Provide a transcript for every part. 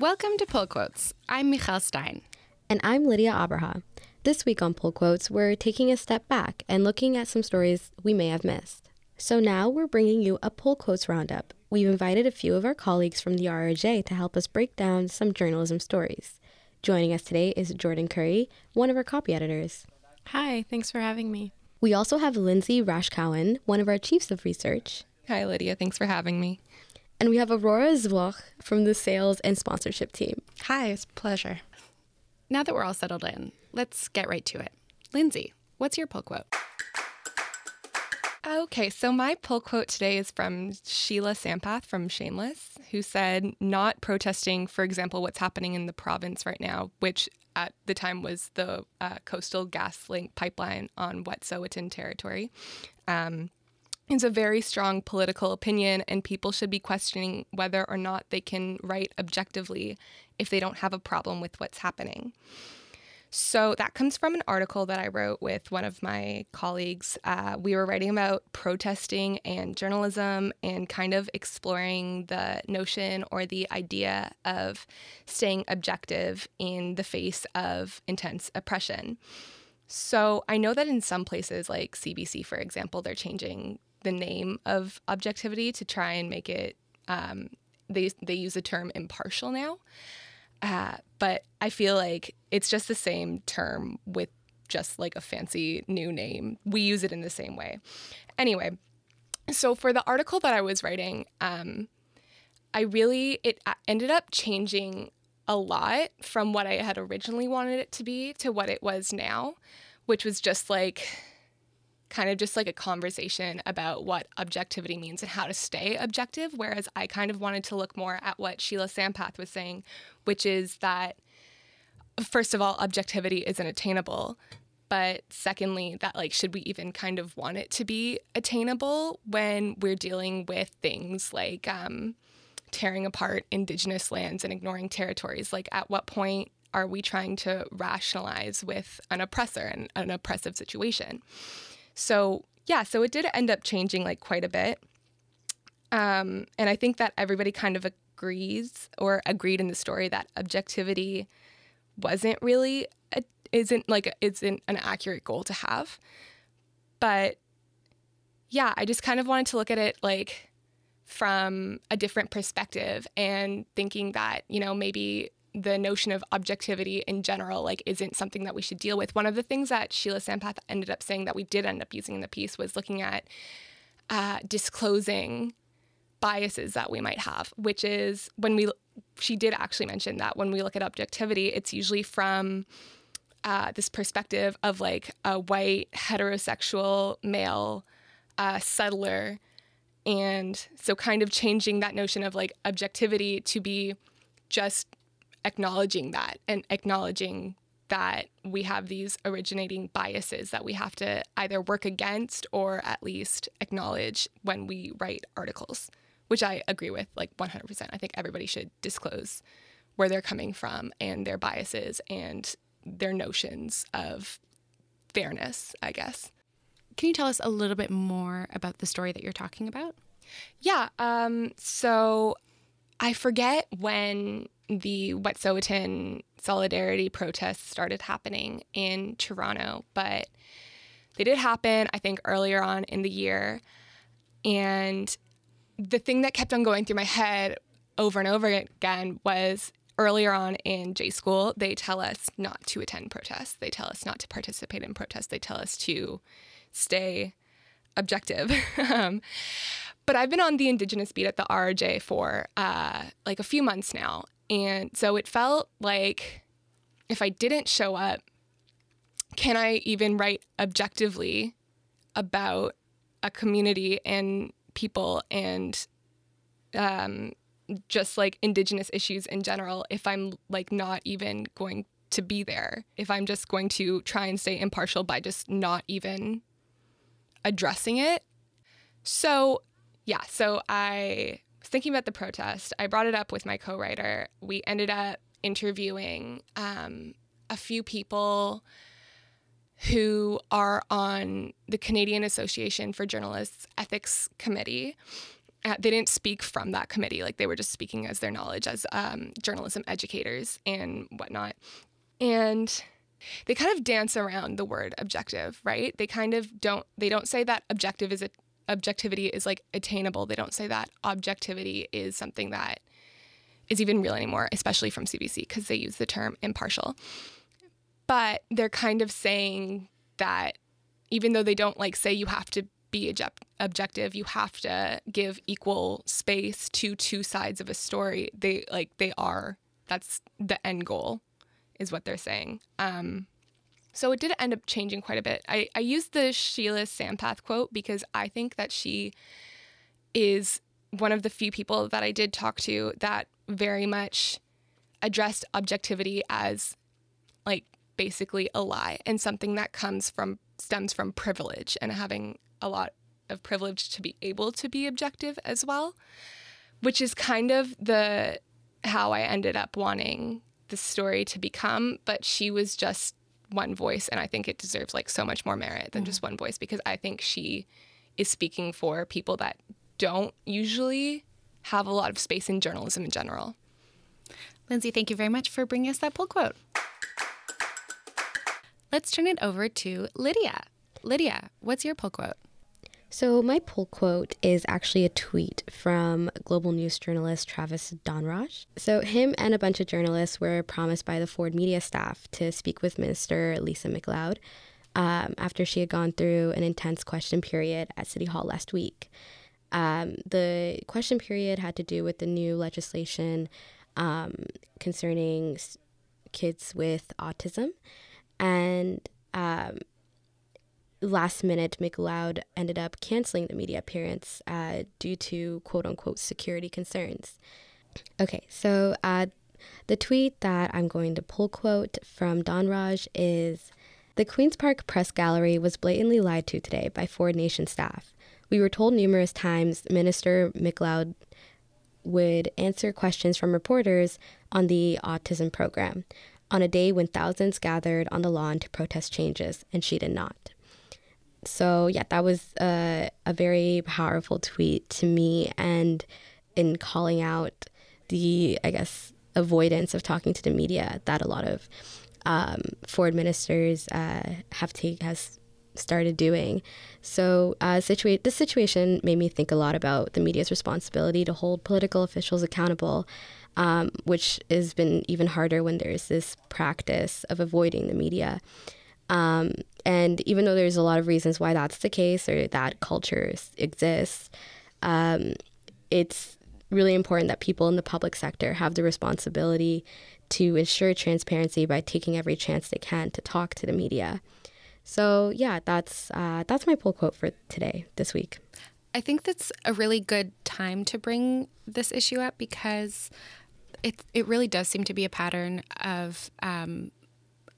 Welcome to Pull Quotes. I'm Michal Stein. And I'm Lydia Abraha. This week on Pull Quotes, we're taking a step back and looking at some stories we may have missed. So now we're bringing you a Pull Quotes roundup. We've invited a few of our colleagues from the RRJ to help us break down some journalism stories. Joining us today is Jordan Curry, one of our copy editors. Hi, thanks for having me. We also have Lindsay Rashkowen, one of our chiefs of research. Hi, Lydia. Thanks for having me. And we have Aurora Zwoch from the sales and sponsorship team. Hi, it's a pleasure. Now that we're all settled in, let's get right to it. Lindsay, what's your pull quote? Okay, so my pull quote today is from Sheila Sampath from Shameless, who said, Not protesting, for example, what's happening in the province right now, which at the time was the uh, Coastal GasLink pipeline on Wet'suwet'en territory. Um, is a very strong political opinion, and people should be questioning whether or not they can write objectively if they don't have a problem with what's happening. So that comes from an article that I wrote with one of my colleagues. Uh, we were writing about protesting and journalism and kind of exploring the notion or the idea of staying objective in the face of intense oppression. So I know that in some places, like CBC, for example, they're changing the name of objectivity to try and make it. Um, they they use the term impartial now, uh, but I feel like it's just the same term with just like a fancy new name. We use it in the same way. Anyway, so for the article that I was writing, um, I really it ended up changing a lot from what I had originally wanted it to be to what it was now, which was just like kind of just like a conversation about what objectivity means and how to stay objective. Whereas I kind of wanted to look more at what Sheila Sampath was saying, which is that, first of all, objectivity isn't attainable. But secondly, that like, should we even kind of want it to be attainable when we're dealing with things like um, tearing apart indigenous lands and ignoring territories? Like, at what point are we trying to rationalize with an oppressor and an oppressive situation? So, yeah, so it did end up changing like quite a bit. Um, and I think that everybody kind of agrees or agreed in the story that objectivity wasn't really a, isn't like isn't an accurate goal to have. But yeah, I just kind of wanted to look at it like from a different perspective and thinking that, you know, maybe the notion of objectivity in general like isn't something that we should deal with. One of the things that Sheila Sampath ended up saying that we did end up using in the piece was looking at uh, disclosing biases that we might have, which is when we she did actually mention that when we look at objectivity, it's usually from uh, this perspective of like a white heterosexual male uh, settler. And so, kind of changing that notion of like objectivity to be just acknowledging that and acknowledging that we have these originating biases that we have to either work against or at least acknowledge when we write articles, which I agree with like 100%. I think everybody should disclose where they're coming from and their biases and their notions of fairness, I guess. Can you tell us a little bit more about the story that you're talking about? Yeah. Um, so I forget when the Wet'suwet'en solidarity protests started happening in Toronto, but they did happen, I think, earlier on in the year. And the thing that kept on going through my head over and over again was earlier on in J school, they tell us not to attend protests. They tell us not to participate in protests. They tell us to stay objective. um, but I've been on the Indigenous beat at the RRJ for uh, like a few months now. And so it felt like if I didn't show up, can I even write objectively about a community and people and um, just like indigenous issues in general if I'm like not even going to be there, if I'm just going to try and stay impartial by just not even addressing it. So, yeah, so I thinking about the protest, I brought it up with my co writer. We ended up interviewing um, a few people who are on the Canadian Association for Journalists Ethics Committee. uh, they didn't speak from that committee. Like they were just speaking as their knowledge as um, journalism educators and whatnot. And they kind of dance around the word objective, right? They kind of don't. They don't say that objective is a, objectivity is like attainable. They don't say that objectivity is something that is even real anymore, especially from CBC because they use the term impartial. But they're kind of saying that even though they don't like say you have to be objective, you have to give equal space to two sides of a story. They like they are. That's the end goal, is what they're saying. Um, so it did end up changing quite a bit. I, I used the Sheila Sampath quote because I think that she is one of the few people that I did talk to that very much addressed objectivity as like basically a lie and something that comes from stems from privilege and having a lot of privilege to be able to be objective as well, which is kind of the how I ended up wanting the story to become, but she was just one voice and I think it deserves like so much more merit than mm. just one voice because I think she is speaking for people that don't usually have a lot of space in journalism in general. Lindsay, thank you very much for bringing us that pull quote. Let's turn it over to Lydia. Lydia, what's your pull quote? So, my pull quote is actually a tweet from global news journalist Travis Dhanraj. So, him and a bunch of journalists were promised by the Ford media staff to speak with Minister Lisa MacLeod um, after she had gone through an intense question period at City Hall last week. Um, the question period had to do with the new legislation um, concerning kids with autism. And um, last minute, MacLeod ended up canceling the media appearance uh, due to quote unquote security concerns. Okay, so uh, the tweet that I'm going to pull quote from Dhanraj is The Queen's Park Press Gallery was blatantly lied to today by Ford Nation staff. We were told numerous times Minister MacLeod would answer questions from reporters on the autism program on a day when thousands gathered on the lawn to protest changes, and she did not so yeah, that was a, a very powerful tweet to me, and in calling out the I guess avoidance of talking to the media that a lot of um, Ford ministers uh, have take has started doing. So uh, situa- this situation made me think a lot about the media's responsibility to hold political officials accountable, um, which has been even harder when there's this practice of avoiding the media. Um, and even though there's a lot of reasons why that's the case or that culture exists, um, it's really important that people in the public sector have the responsibility to ensure transparency by taking every chance they can to talk to the media. So yeah, that's uh, that's my pull quote for today, this week. I think that's a really good time to bring this issue up because it it really does seem to be a pattern of um,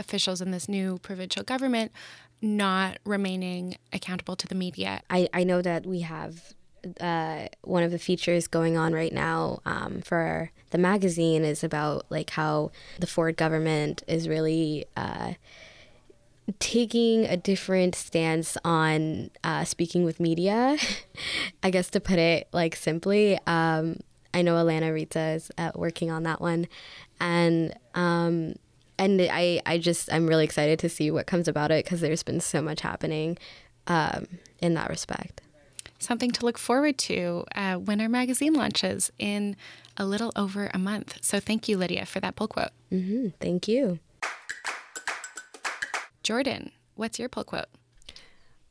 officials in this new provincial government not remaining accountable to the media. I, I know that we have uh, one of the features going on right now um, for the magazine is about like how the Ford government is really uh, taking a different stance on uh, speaking with media. I guess to put it like simply, um, I know Alana Rita is uh, working on that one, and um, and I, I just I'm really excited to see what comes about it because there's been so much happening um, in that respect. Something to look forward to uh, when our magazine launches in a little over a month. So thank you, Lydia, for that pull quote. Mm-hmm. Thank you. Jordan, what's your pull quote?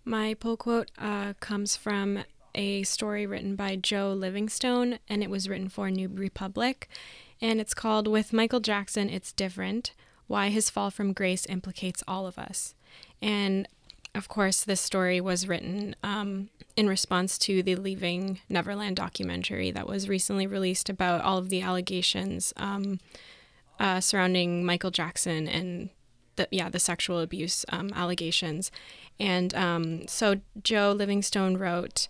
My pull quote uh, comes from a story written by Joe Livingstone, and it was written for New Republic. And it's called With Michael Jackson, It's Different why his fall from grace implicates all of us. And of course, this story was written um, in response to the Leaving Neverland documentary that was recently released about all of the allegations um, uh, surrounding Michael Jackson and the yeah the sexual abuse um, allegations. And um, so Joe Livingstone wrote,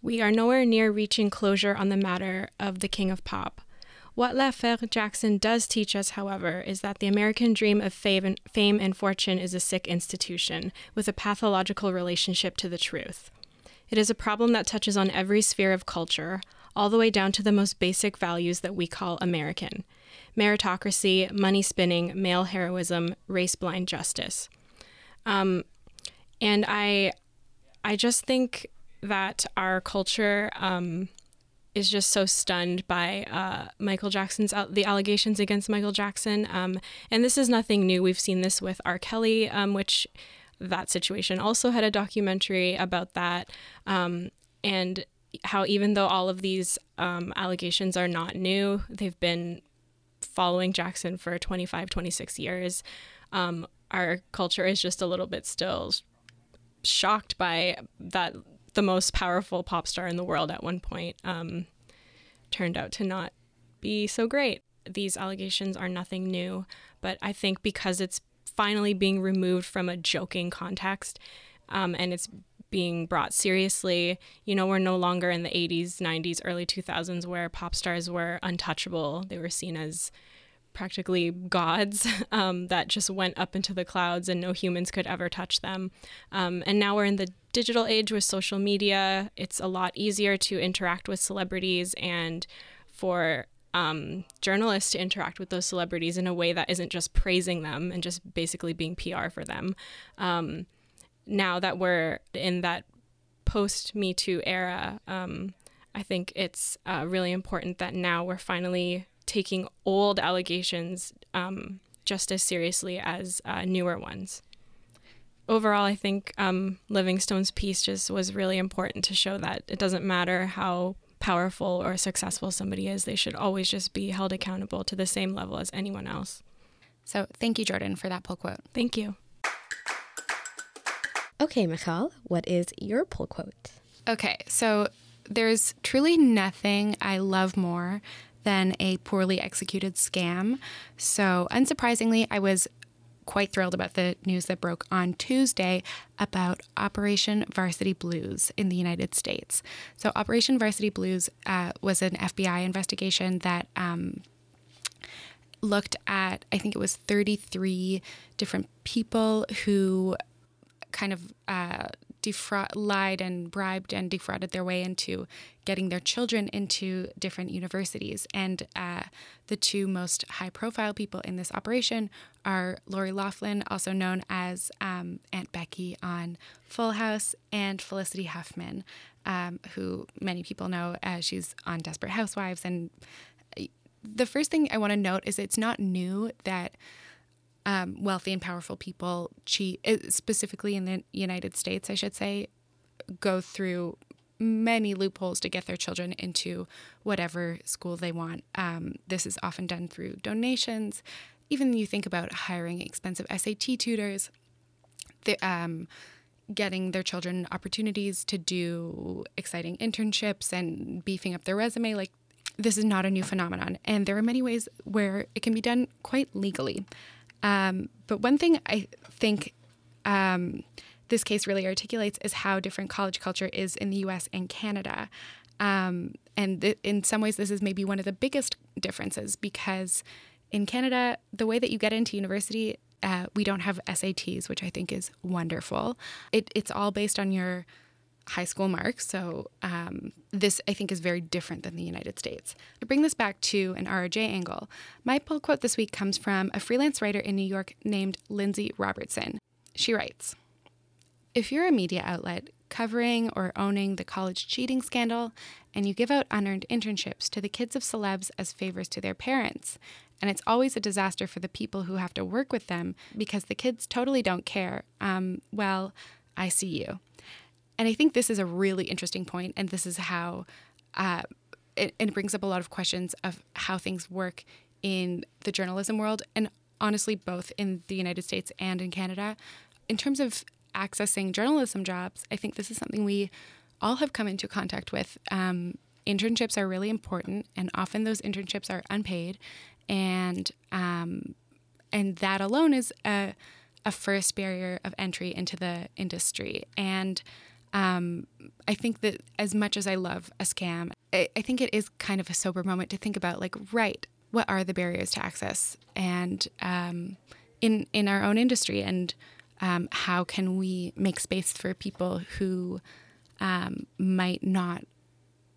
"We are nowhere near reaching closure on the matter of the King of Pop." What L'Affaire Jackson does teach us, however, is that the American dream of fame and fortune is a sick institution with a pathological relationship to the truth. It is a problem that touches on every sphere of culture, all the way down to the most basic values that we call American meritocracy, money spinning, male heroism, race blind justice. Um, and I, I just think that our culture um, is just so stunned by uh, Michael Jackson's the allegations against Michael Jackson. Um, and this is nothing new. We've seen this with R. Kelly, um, which that situation also had a documentary about that. Um, and how even though all of these um, allegations are not new, they've been following Jackson for 25, 26 years. Um, our culture is just a little bit still shocked by that the most powerful pop star in the world at one point um, turned out to not be so great. These allegations are nothing new, but I think because it's finally being removed from a joking context um, and it's being brought seriously, you know, we're no longer in the 80s, 90s, early 2000s where pop stars were untouchable. They were seen as practically gods um, that just went up into the clouds and no humans could ever touch them. Um, and now we're in the digital age with social media. It's a lot easier to interact with celebrities and for um, journalists to interact with those celebrities in a way that isn't just praising them and just basically being PR for them. Um, now that we're in that post Me Too era, um, I think it's uh, really important that now we're finally taking old allegations um, just as seriously as uh, newer ones. Overall, I think um, Livingstone's piece just was really important to show that it doesn't matter how powerful or successful somebody is, they should always just be held accountable to the same level as anyone else. So, thank you, Jordan, for that pull quote. Thank you. Okay, Michal, what is your pull quote? Okay, so there's truly nothing I love more than a poorly executed scam. So, unsurprisingly, I was quite thrilled about the news that broke on Tuesday about Operation Varsity Blues in the United States. So, Operation Varsity Blues uh, was an FBI investigation that um, looked at, I think it was 33 different people who kind of uh, defraud, lied and bribed and defrauded their way into getting their children into different universities. And uh, the two most high profile people in this operation are Lori Loughlin, also known as um, Aunt Becky on Full House, and Felicity Huffman, um, who many people know as she's on Desperate Housewives. And uh, the first thing I want to note is it's not new that um, wealthy and powerful people cheat, uh, specifically in the United States, I should say, go through many loopholes to get their children into whatever school they want. Um, this is often done through donations. Even you think about hiring expensive SAT tutors, the, um, getting their children opportunities to do exciting internships and beefing up their resume. Like, this is not a new phenomenon. And there are many ways where it can be done quite legally. Um, but one thing I think um, this case really articulates is how different college culture is in the US and Canada. Um, and th- in some ways, this is maybe one of the biggest differences because in Canada, the way that you get into university, uh, we don't have SATs, which I think is wonderful. It, it's all based on your high school marks. So um, this, I think, is very different than the United States. To bring this back to an RJ angle, my pull quote this week comes from a freelance writer in New York named Lindsay Robertson. She writes If you're a media outlet covering or owning the college cheating scandal, and you give out unearned internships to the kids of celebs as favors to their parents, and it's always a disaster for the people who have to work with them because the kids totally don't care, um, well, I see you. And I think this is a really interesting point, and this is how uh, it, it brings up a lot of questions of how things work in the journalism world, and honestly, both in the United States and in Canada. In terms of accessing journalism jobs, I think this is something we all have come into contact with. Um, internships are really important, and often those internships are unpaid, and um, and that alone is a, a first barrier of entry into the industry. And um, I think that as much as I love a scam, I, I think it is kind of a sober moment to think about like, right, what are the barriers to access and um, in in our own industry, and um, how can we make space for people who um, might not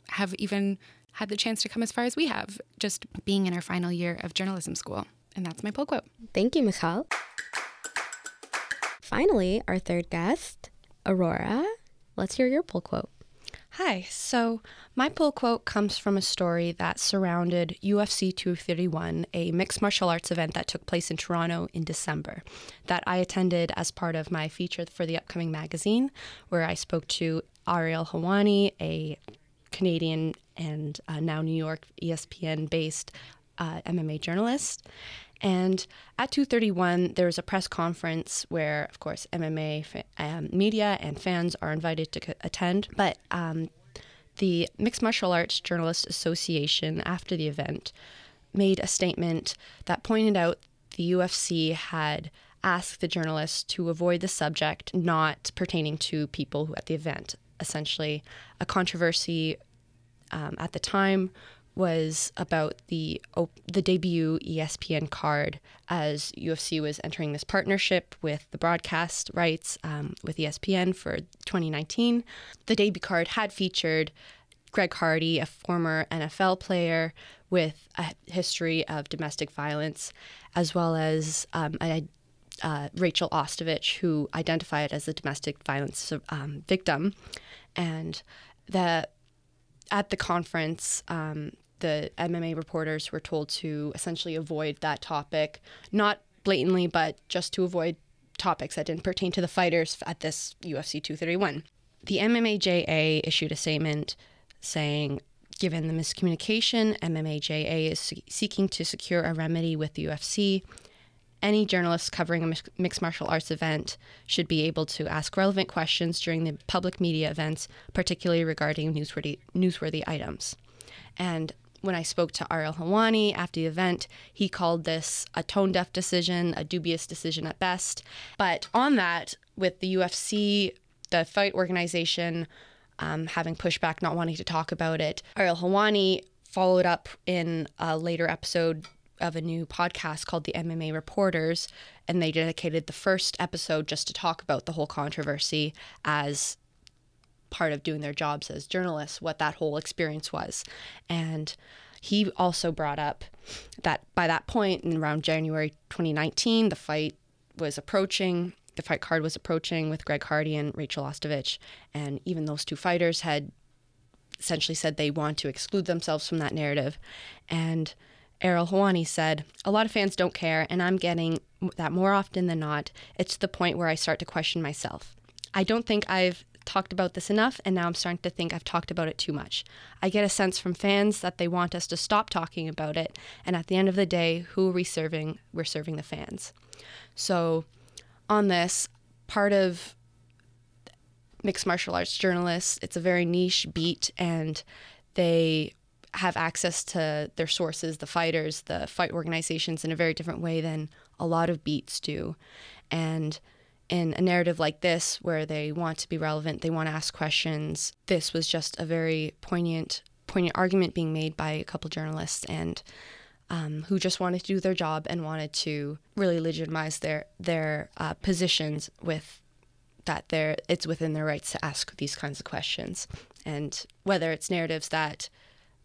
have even had the chance to come as far as we have, just being in our final year of journalism school. And that's my pull quote. Thank you, Michal. Finally, our third guest, Aurora. Let's hear your pull quote. Hi. So, my pull quote comes from a story that surrounded UFC 231, a mixed martial arts event that took place in Toronto in December, that I attended as part of my feature for the upcoming magazine, where I spoke to Ariel Helwani, a Canadian and uh, now New York ESPN based uh, MMA journalist. And at 231, there was a press conference where, of course, MMA fa- um, media and fans are invited to c- attend. But um, the Mixed Martial Arts Journalists Association, after the event, made a statement that pointed out the UFC had asked the journalists to avoid the subject not pertaining to people who at the event. Essentially, a controversy um, at the time was about the the debut ESPN card as UFC was entering this partnership with the broadcast rights um, with ESPN for 2019. The debut card had featured Greg Hardy, a former NFL player with a history of domestic violence, as well as um, a, uh, Rachel Ostovich, who identified as a domestic violence um, victim, and the at the conference, um, the MMA reporters were told to essentially avoid that topic, not blatantly, but just to avoid topics that didn't pertain to the fighters at this UFC 231. The MMAJA issued a statement saying, given the miscommunication, MMAJA is seeking to secure a remedy with the UFC. Any journalist covering a mixed martial arts event should be able to ask relevant questions during the public media events, particularly regarding newsworthy, newsworthy items. And when I spoke to Ariel Helwani after the event, he called this a tone deaf decision, a dubious decision at best. But on that, with the UFC, the fight organization um, having pushback, not wanting to talk about it, Ariel Helwani followed up in a later episode of a new podcast called the MMA Reporters, and they dedicated the first episode just to talk about the whole controversy as part of doing their jobs as journalists, what that whole experience was. And he also brought up that by that point, in around January 2019, the fight was approaching. The fight card was approaching with Greg Hardy and Rachel Ostovich. And even those two fighters had essentially said they want to exclude themselves from that narrative. And Ariel Helwani said, A lot of fans don't care, and I'm getting that more often than not. It's to the point where I start to question myself. I don't think I've talked about this enough, and now I'm starting to think I've talked about it too much. I get a sense from fans that they want us to stop talking about it, and at the end of the day, who are we serving? We're serving the fans. So, on this, part of mixed martial arts journalists, it's a very niche beat, and they have access to their sources, the fighters, the fight organizations, in a very different way than a lot of beats do. And in a narrative like this, where they want to be relevant, they want to ask questions, this was just a very poignant, poignant argument being made by a couple journalists and um, who just wanted to do their job and wanted to really legitimize their their uh, positions with that they it's within their rights to ask these kinds of questions and whether it's narratives that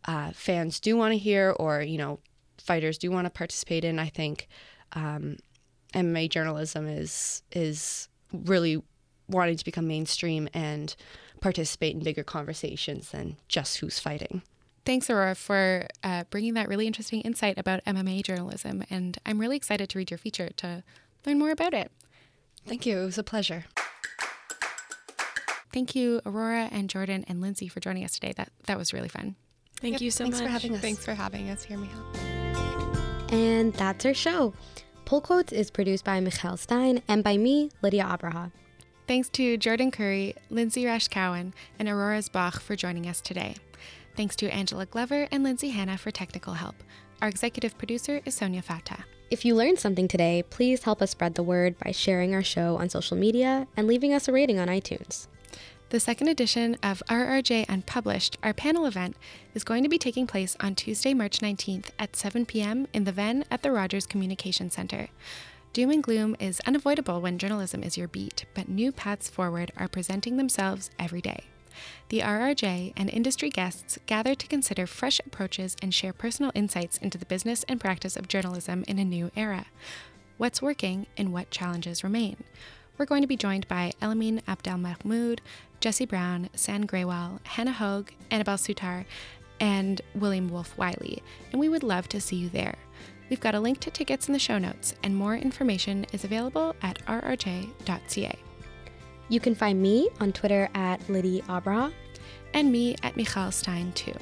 uh, fans do want to hear or you know fighters do want to participate in. I think um, MMA journalism is is really wanting to become mainstream and participate in bigger conversations than just who's fighting. Thanks, Aurora, for uh, bringing that really interesting insight about MMA journalism. And I'm really excited to read your feature to learn more about it. Thank you. It was a pleasure. Thank you, Aurora and Jordan and Lindsay, for joining us today. That that was really fun. Thank yep, you so thanks much. for having us. Thanks for having us here, Michal. And that's our show. Pull Quotes is produced by Michal Stein and by me, Lydia Abraha. Thanks to Jordan Curry, Lindsay Rashcowan, and Aurora Zwoch for joining us today. Thanks to Angela Glover and Lindsay Hanna for technical help. Our executive producer is Sonia Fata. If you learned something today, please help us spread the word by sharing our show on social media and leaving us a rating on iTunes. The second edition of RRJ Unpublished, our panel event, is going to be taking place on Tuesday, March 19th at 7 p.m. in the Venn at the Rogers Communication Center. Doom and gloom is unavoidable when journalism is your beat, but new paths forward are presenting themselves every day. the RRJ and industry guests gather to consider fresh approaches and share personal insights into the business and practice of journalism in a new era. What's working and what challenges remain? We're going to be joined by Elamin Abdelmahmoud, Jesse Brown, San Graywell, Hannah Hogue, Annabelle Sutar, and William Wolfe-Wylie, and we would love to see you there. We've got a link to tickets in the show notes, and more information is available at rrj.ca. You can find me on Twitter at Liddy Abra. And me at Michal Stein, too.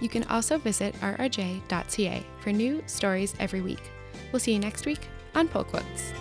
You can also visit rrj.ca for new stories every week. We'll see you next week on Pull Quotes.